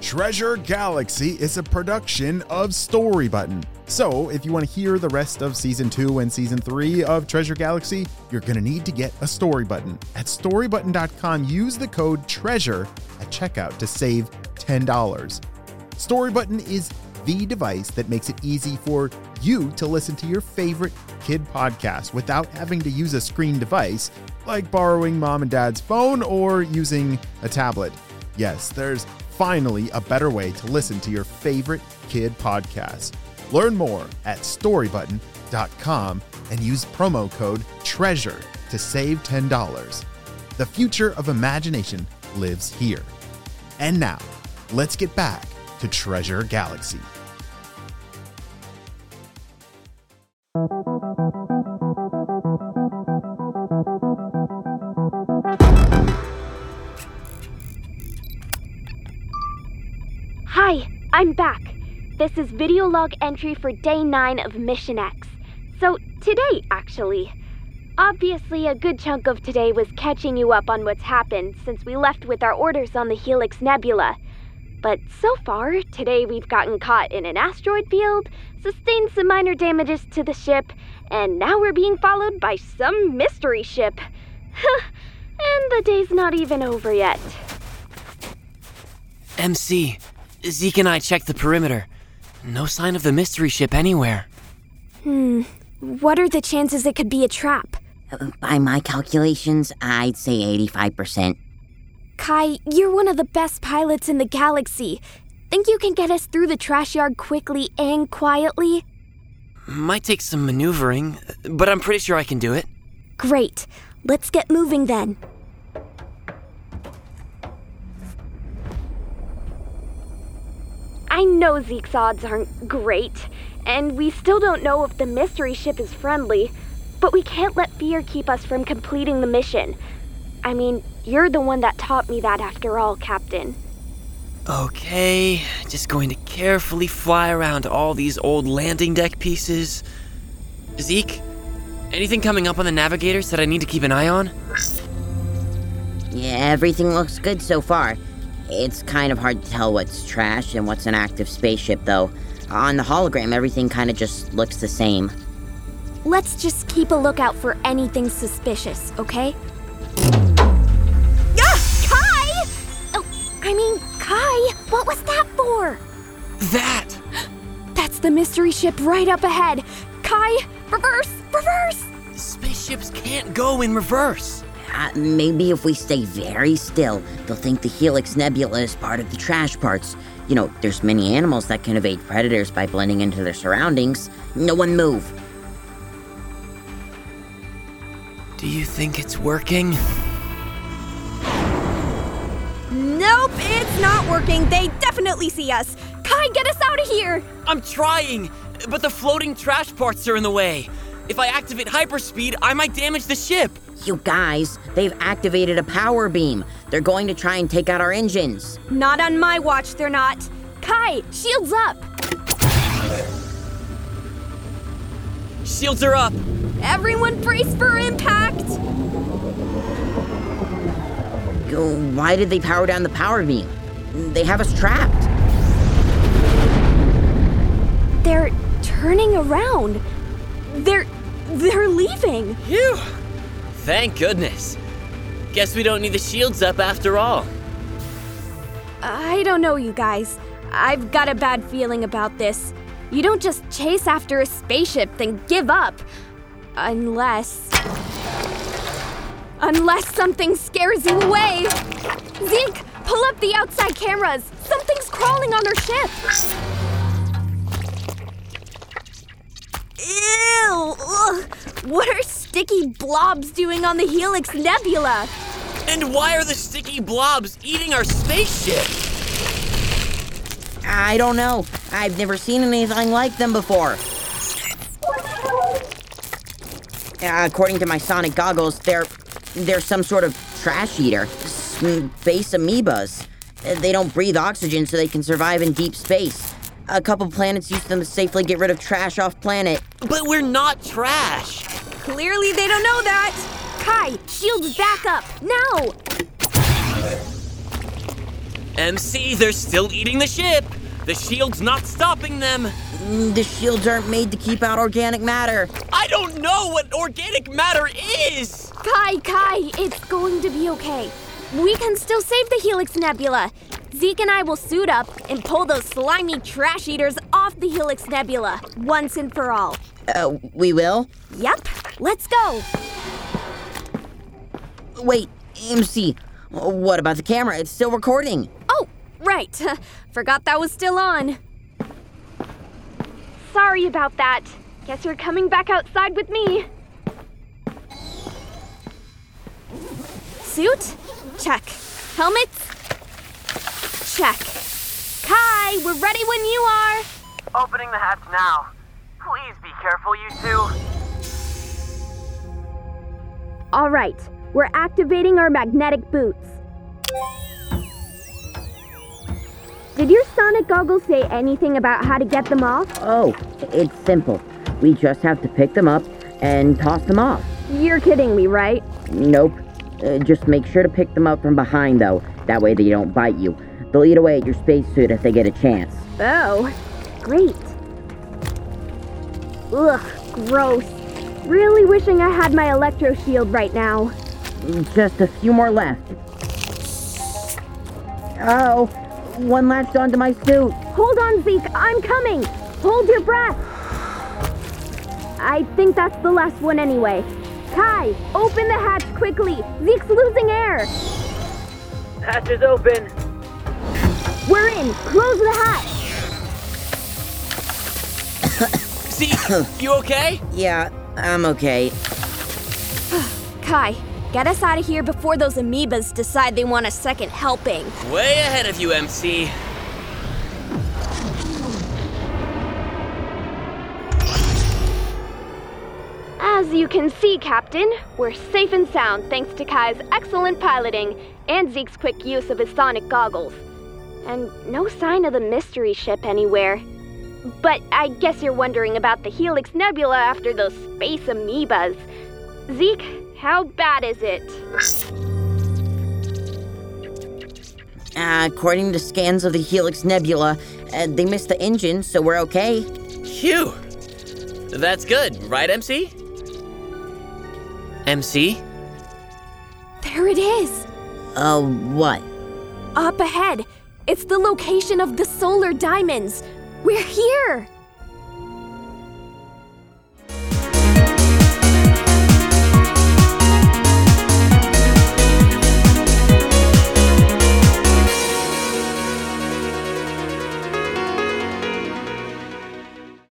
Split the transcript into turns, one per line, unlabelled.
Treasure Galaxy is a production of Storybutton. So, if you want to hear the rest of season 2 and season 3 of Treasure Galaxy, you're going to need to get a Storybutton. At storybutton.com, use the code TREASURE at checkout to save $10. Storybutton is the device that makes it easy for you to listen to your favorite kid podcast without having to use a screen device like borrowing mom and dad's phone or using a tablet. Yes, there's finally a better way to listen to your favorite kid podcast. Learn more at storybutton.com and use promo code TREASURE to save $10. The future of imagination lives here. And now, let's get back to Treasure Galaxy.
Hi, I'm back. This is video log entry for day 9 of Mission X. So, today, actually. Obviously, a good chunk of today was catching you up on what's happened since we left with our orders on the Helix Nebula. But so far, today we've gotten caught in an asteroid field, sustained some minor damages to the ship, and now we're being followed by some mystery ship. and the day's not even over yet.
MC, Zeke and I checked the perimeter. No sign of the mystery ship anywhere.
Hmm. What are the chances it could be a trap?
By my calculations, I'd say 85%.
Kai, you're one of the best pilots in the galaxy. Think you can get us through the trash yard quickly and quietly?
Might take some maneuvering, but I'm pretty sure I can do it.
Great. Let's get moving then. I know Zeke's odds aren't great, and we still don't know if the mystery ship is friendly, but we can't let fear keep us from completing the mission. I mean, you're the one that taught me that after all, Captain.
Okay, just going to carefully fly around all these old landing deck pieces. Zeke, anything coming up on the navigators that I need to keep an eye on?
Yeah, everything looks good so far. It's kind of hard to tell what's trash and what's an active spaceship, though. On the hologram, everything kind of just looks the same.
Let's just keep a lookout for anything suspicious, okay? Ah! Kai! Oh, I mean, Kai, what was that for?
That!
That's the mystery ship right up ahead. Kai, reverse, reverse!
Spaceships can't go in reverse.
Uh, maybe if we stay very still, they'll think the Helix Nebula is part of the trash parts. You know, there's many animals that can evade predators by blending into their surroundings. No one move.
Do you think it's working?
Nope, it's not working. They definitely see us.
Kai, get us out of here!
I'm trying, but the floating trash parts are in the way. If I activate hyperspeed, I might damage the ship.
You guys, they've activated a power beam. They're going to try and take out our engines.
Not on my watch, they're not.
Kai, shields up!
Shields are up.
Everyone brace for impact!
Go- Why did they power down the power beam? They have us trapped.
They're turning around. They're they're leaving.
Phew! Thank goodness. Guess we don't need the shields up after all.
I don't know, you guys. I've got a bad feeling about this. You don't just chase after a spaceship then give up. Unless. Unless something scares you away. Zeke, pull up the outside cameras. Something's crawling on our ship.
Ew! Ugh. What are sticky blobs doing on the Helix Nebula?
And why are the sticky blobs eating our spaceship?
I don't know. I've never seen anything like them before. Uh, according to my sonic goggles, they're they're some sort of trash eater, space amoebas. They don't breathe oxygen, so they can survive in deep space. A couple planets use them to safely get rid of trash off planet.
But we're not trash.
Clearly, they don't know that.
Kai, shields back up. Now!
MC, they're still eating the ship. The shield's not stopping them.
Mm, The shields aren't made to keep out organic matter.
I don't know what organic matter is.
Kai, Kai, it's going to be okay. We can still save the Helix Nebula. Zeke and I will suit up and pull those slimy trash eaters off the Helix Nebula once and for all.
Uh, we will?
Yep, let's go.
Wait, MC, what about the camera? It's still recording.
Oh, right. Forgot that was still on.
Sorry about that. Guess you're coming back outside with me.
Suit? Check. Helmets? Check. Kai, we're ready when you are.
Opening the hatch now. Please be careful, you two.
All right, we're activating our magnetic boots. Did your sonic goggles say anything about how to get them off?
Oh, it's simple. We just have to pick them up and toss them off.
You're kidding me, right?
Nope. Uh, just make sure to pick them up from behind, though. That way they don't bite you. They'll eat away at your spacesuit if they get a chance.
Oh, great. Ugh, gross. Really wishing I had my electro shield right now.
Just a few more left. Oh, one latched onto my suit.
Hold on, Zeke, I'm coming. Hold your breath. I think that's the last one anyway. Kai, open the hatch quickly. Zeke's losing air.
Hatch is open.
We're in. Close the hatch.
Zeke, you okay?
Yeah, I'm okay.
Kai, get us out of here before those amoebas decide they want a second helping.
Way ahead of you, MC.
As you can see, Captain, we're safe and sound thanks to Kai's excellent piloting and Zeke's quick use of his sonic goggles. And no sign of the mystery ship anywhere. But I guess you're wondering about the Helix Nebula after those space amoebas. Zeke, how bad is it?
Uh, according to scans of the Helix Nebula, uh, they missed the engine, so we're okay.
Phew. That's good, right, MC? MC?
There it is.
Uh, what?
Up ahead. It's the location of the solar diamonds. We're here.